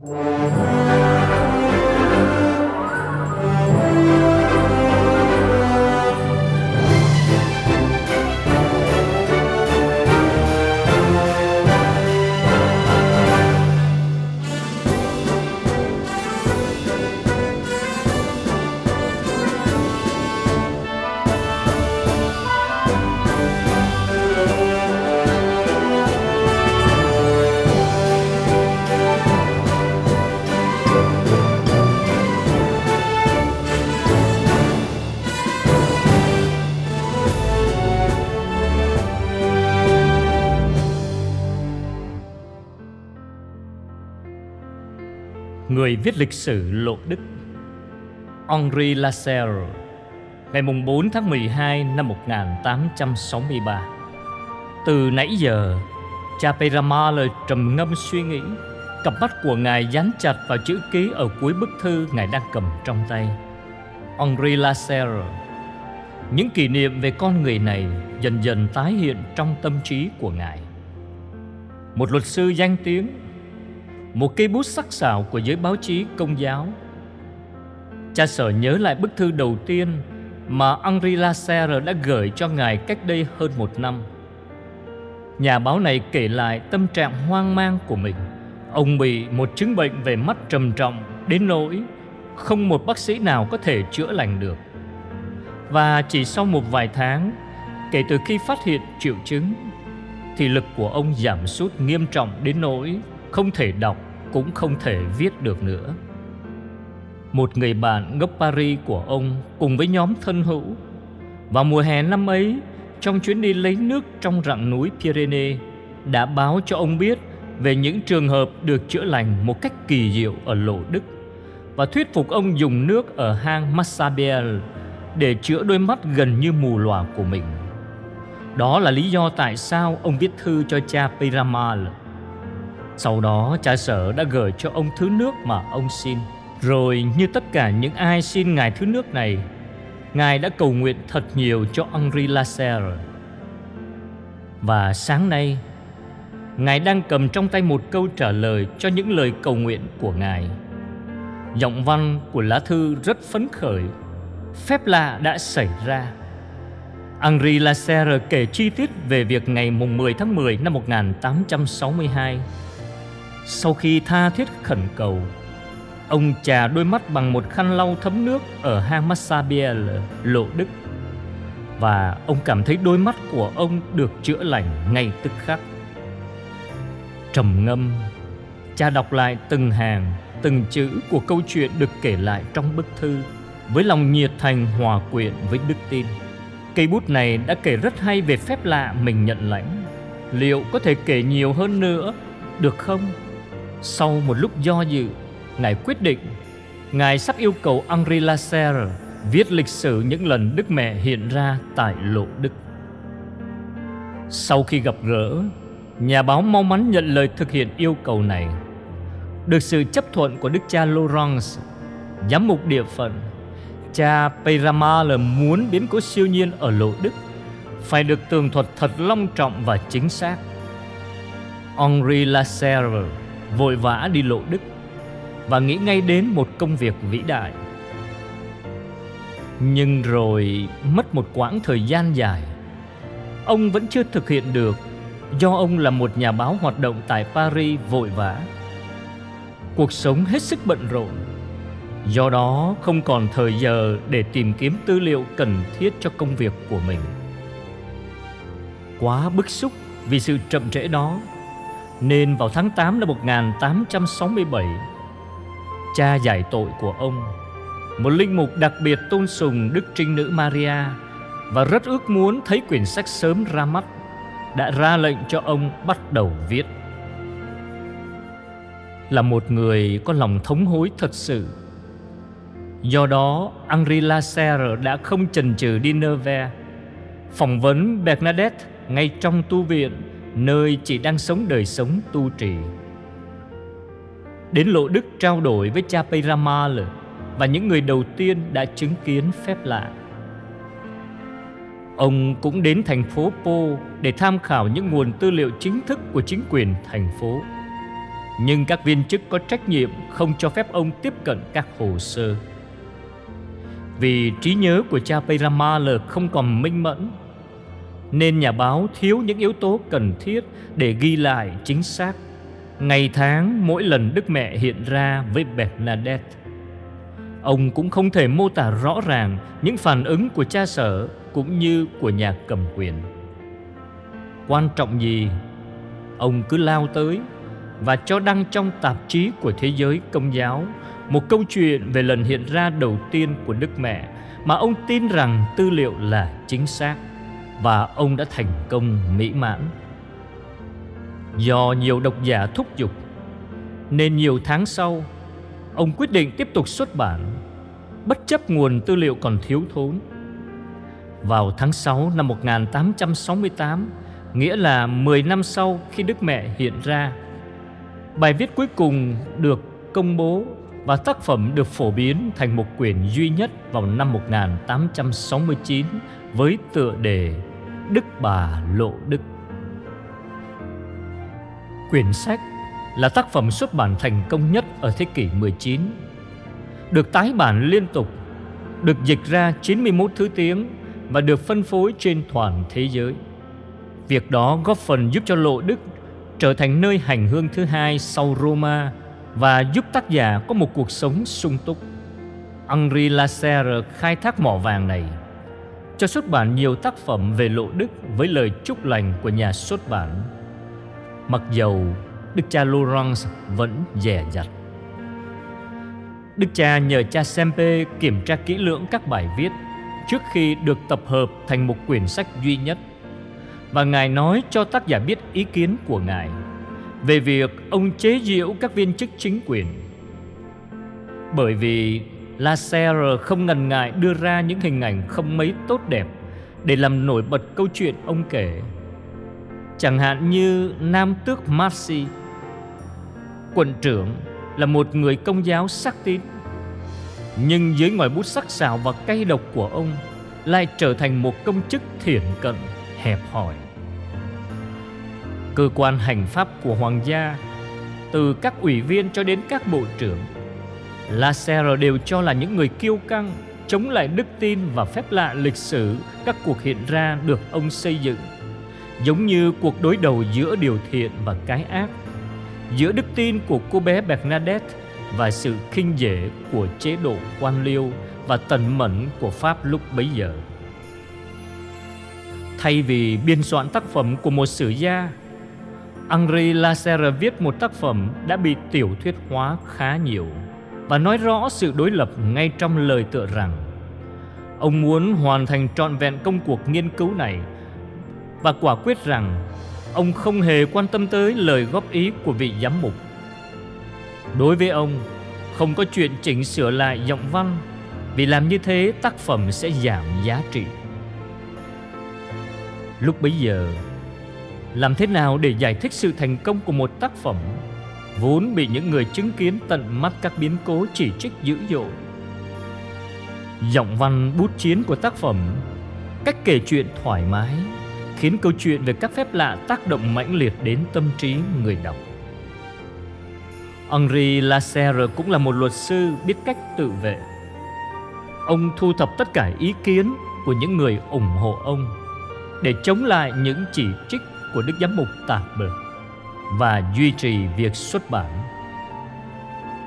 Música Người viết lịch sử Lộ Đức. Henri Lasserre, Ngày 4 tháng 12 năm 1863 Từ nãy giờ, Cha Peramal trầm ngâm suy nghĩ, Cặp mắt của ngài dán chặt vào chữ ký ở cuối bức thư ngài đang cầm trong tay. Henri Lasserre, Những kỷ niệm về con người này dần dần tái hiện trong tâm trí của ngài. Một luật sư danh tiếng một cây bút sắc sảo của giới báo chí công giáo. Cha sở nhớ lại bức thư đầu tiên mà Henri Lasserre đã gửi cho ngài cách đây hơn một năm. Nhà báo này kể lại tâm trạng hoang mang của mình. Ông bị một chứng bệnh về mắt trầm trọng đến nỗi không một bác sĩ nào có thể chữa lành được. Và chỉ sau một vài tháng, kể từ khi phát hiện triệu chứng, thì lực của ông giảm sút nghiêm trọng đến nỗi không thể đọc cũng không thể viết được nữa. Một người bạn gốc Paris của ông cùng với nhóm thân hữu, vào mùa hè năm ấy, trong chuyến đi lấy nước trong rặng núi Pyrenees, đã báo cho ông biết về những trường hợp được chữa lành một cách kỳ diệu ở Lộ Đức và thuyết phục ông dùng nước ở hang Massabielle để chữa đôi mắt gần như mù lòa của mình. Đó là lý do tại sao ông viết thư cho cha Piramal sau đó, cha sở đã gửi cho ông thứ nước mà ông xin. Rồi, như tất cả những ai xin ngài thứ nước này, Ngài đã cầu nguyện thật nhiều cho Henri Lasserre Và sáng nay, Ngài đang cầm trong tay một câu trả lời cho những lời cầu nguyện của Ngài. Giọng văn của lá thư rất phấn khởi, Phép lạ đã xảy ra. Henri Lasserre kể chi tiết về việc ngày 10 tháng 10 năm 1862 sau khi tha thiết khẩn cầu Ông trà đôi mắt bằng một khăn lau thấm nước Ở hang Massabielle, Lộ Đức. Và ông cảm thấy đôi mắt của ông được chữa lành ngay tức khắc. Trầm ngâm Cha đọc lại từng hàng Từng chữ của câu chuyện được kể lại trong bức thư Với lòng nhiệt thành hòa quyện với đức tin. Cây bút này đã kể rất hay về phép lạ mình nhận lãnh. Liệu có thể kể nhiều hơn nữa Được không? Sau một lúc do dự, Ngài quyết định Ngài sắp yêu cầu Henri Lasserre viết lịch sử những lần Đức Mẹ hiện ra tại Lộ Đức. Sau khi gặp gỡ, nhà báo mau mắn nhận lời thực hiện yêu cầu này. Được sự chấp thuận của Đức cha Laurence, giám mục địa phận, cha Peyramal muốn biến cố siêu nhiên ở Lộ Đức phải được tường thuật thật long trọng và chính xác. Henri Lasserre vội vã đi lộ đức và nghĩ ngay đến một công việc vĩ đại. Nhưng rồi mất một quãng thời gian dài, ông vẫn chưa thực hiện được do ông là một nhà báo hoạt động tại Paris vội vã. Cuộc sống hết sức bận rộn, do đó không còn thời giờ để tìm kiếm tư liệu cần thiết cho công việc của mình. Quá bức xúc vì sự chậm trễ đó nên vào tháng 8 năm 1867 Cha giải tội của ông. Một linh mục đặc biệt tôn sùng Đức Trinh Nữ Maria Và rất ước muốn thấy quyển sách sớm ra mắt, Đã ra lệnh cho ông bắt đầu viết. Là một người có lòng thống hối thật sự. Do đó, Henri Lasserre đã không chần chừ đi Nevers Phỏng vấn Bernadette ngay trong tu viện nơi chị đang sống đời sống tu trì. Đến Lộ Đức trao đổi với cha Peyramal và những người đầu tiên đã chứng kiến phép lạ. Ông cũng đến thành phố Po để tham khảo những nguồn tư liệu chính thức của chính quyền thành phố. Nhưng các viên chức có trách nhiệm không cho phép ông tiếp cận các hồ sơ Vì trí nhớ của cha Peramal không còn minh mẫn nên nhà báo thiếu những yếu tố cần thiết để ghi lại chính xác. Ngày tháng mỗi lần Đức Mẹ hiện ra với Bernadette Ông cũng không thể mô tả rõ ràng những phản ứng của cha sở cũng như của nhà cầm quyền. Quan trọng gì, ông cứ lao tới và cho đăng trong tạp chí của thế giới công giáo một câu chuyện về lần hiện ra đầu tiên của Đức Mẹ mà ông tin rằng tư liệu là chính xác và ông đã thành công mỹ mãn. Do nhiều độc giả thúc giục nên nhiều tháng sau ông quyết định tiếp tục xuất bản bất chấp nguồn tư liệu còn thiếu thốn. Vào tháng 6 năm 1868, nghĩa là 10 năm sau khi Đức Mẹ hiện ra, bài viết cuối cùng được công bố và tác phẩm được phổ biến thành một quyển duy nhất vào năm 1869 với tựa đề Đức Bà Lộ Đức. Quyển sách là tác phẩm xuất bản thành công nhất ở thế kỷ 19 được tái bản liên tục, được dịch ra 91 thứ tiếng và được phân phối trên toàn thế giới. Việc đó góp phần giúp cho Lộ Đức trở thành nơi hành hương thứ hai sau Roma và giúp tác giả có một cuộc sống sung túc. Henri Lasserre khai thác mỏ vàng này cho xuất bản nhiều tác phẩm về Lộ Đức với lời chúc lành của nhà xuất bản. Mặc dầu Đức cha Laurence vẫn dè dặt. Đức cha nhờ cha Sempe kiểm tra kỹ lưỡng các bài viết trước khi được tập hợp thành một quyển sách duy nhất. Và Ngài nói cho tác giả biết ý kiến của Ngài về việc ông chế giễu các viên chức chính quyền. Bởi vì Lasserre không ngần ngại đưa ra những hình ảnh không mấy tốt đẹp để làm nổi bật câu chuyện ông kể. Chẳng hạn như Nam tước Marcy, quận trưởng là một người công giáo sắc tín nhưng dưới ngòi bút sắc sảo và cay độc của ông lại trở thành một công chức thiển cận hẹp hòi cơ quan hành pháp của hoàng gia từ các ủy viên cho đến các bộ trưởng Lasser đều cho là những người kiêu căng chống lại đức tin và phép lạ lịch sử các cuộc hiện ra được ông xây dựng giống như cuộc đối đầu giữa điều thiện và cái ác giữa đức tin của cô bé Bernadette và sự khinh dễ của chế độ quan liêu và tần mẫn của Pháp lúc bấy giờ. Thay vì biên soạn tác phẩm của một sử gia, Henri Lasserre viết một tác phẩm đã bị tiểu thuyết hóa khá nhiều và nói rõ sự đối lập ngay trong lời tựa rằng ông muốn hoàn thành trọn vẹn công cuộc nghiên cứu này và quả quyết rằng ông không hề quan tâm tới lời góp ý của vị giám mục. Đối với ông, không có chuyện chỉnh sửa lại giọng văn vì làm như thế tác phẩm sẽ giảm giá trị. Lúc bấy giờ, làm thế nào để giải thích sự thành công của một tác phẩm vốn bị những người chứng kiến tận mắt các biến cố chỉ trích dữ dội? Giọng văn bút chiến của tác phẩm, cách kể chuyện thoải mái khiến câu chuyện về các phép lạ tác động mãnh liệt đến tâm trí người đọc. Henri Lasserre cũng là một luật sư biết cách tự vệ. Ông thu thập tất cả ý kiến của những người ủng hộ ông để chống lại những chỉ trích của Đức Giám mục Tạp Bờ và duy trì việc xuất bản.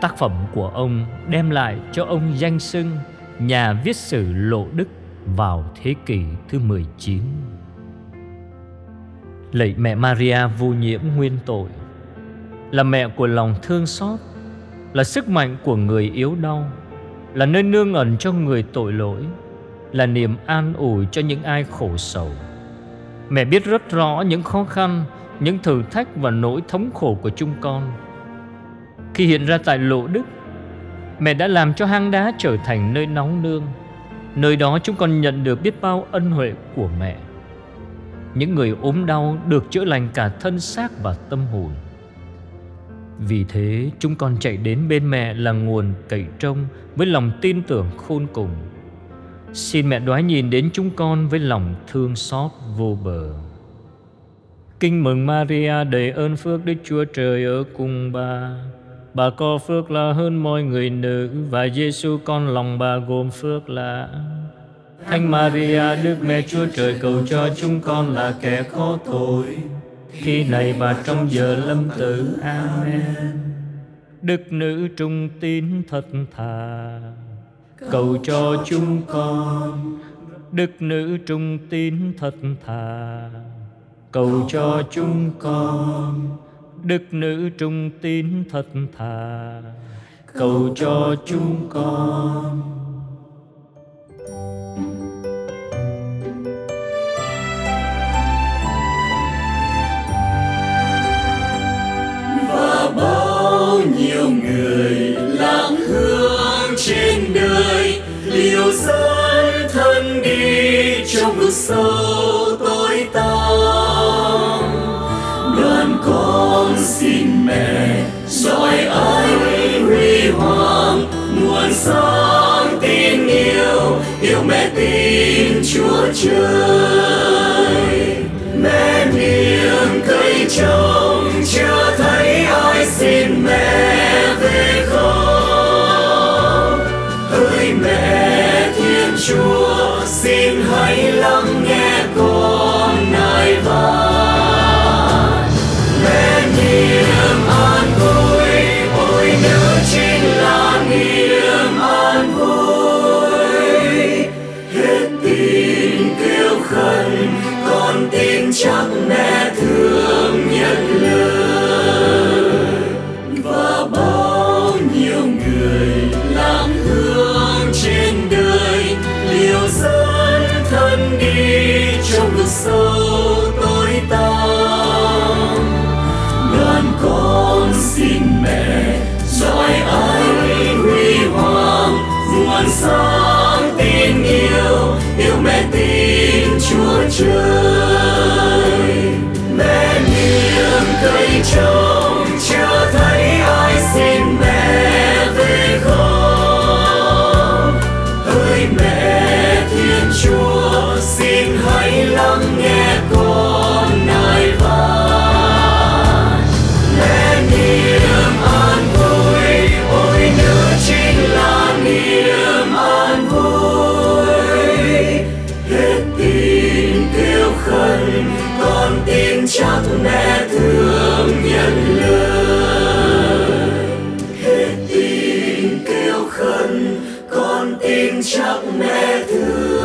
Tác phẩm của ông đem lại cho ông danh xưng nhà viết sử lộ đức vào thế kỷ thứ 19. Lạy mẹ Maria vô nhiễm nguyên tội, Là mẹ của lòng thương xót, Là sức mạnh của người yếu đau, Là nơi nương ẩn cho người tội lỗi, Là niềm an ủi cho những ai khổ sầu Mẹ biết rất rõ những khó khăn những thử thách và nỗi thống khổ của chúng con. Khi hiện ra tại lộ đức, Mẹ đã làm cho hang đá trở thành nơi nóng nương. Nơi đó chúng con nhận được biết bao ân huệ của mẹ. Những người ốm đau được chữa lành cả thân xác và tâm hồn. Vì thế, chúng con chạy đến bên mẹ là nguồn cậy trông với lòng tin tưởng khôn cùng. Xin mẹ đoái nhìn đến chúng con với lòng thương xót vô bờ. Kinh mừng Maria đầy ơn phước Đức Chúa Trời ở cùng bà. Bà có phước là hơn mọi người nữ và Giêsu con lòng bà gồm phước là Thánh Maria, Đức Mẹ Chúa Trời cầu cho chúng con là kẻ khó tội khi này và trong giờ lâm tử. Amen. Đức nữ trung tín thật thà, cầu cho chúng con. Đức nữ trung tín thật thà cầu cho chúng con, đức nữ trung tín thật thà. Cầu cho chúng con. Và bao nhiêu người lãng hương trên đời, liều dấn thân đi trong vực sâu. Sáng tin yêu yêu mẹ tin chúa trời. Trời mẹ niềm cây trồng chưa thấy ai xin mẹ về không hỡi mẹ thiên chúa, xin hãy lắng nghe con tin chắc mẹ thương nhận lời hết tin kêu khẩn con tin chắc mẹ thương.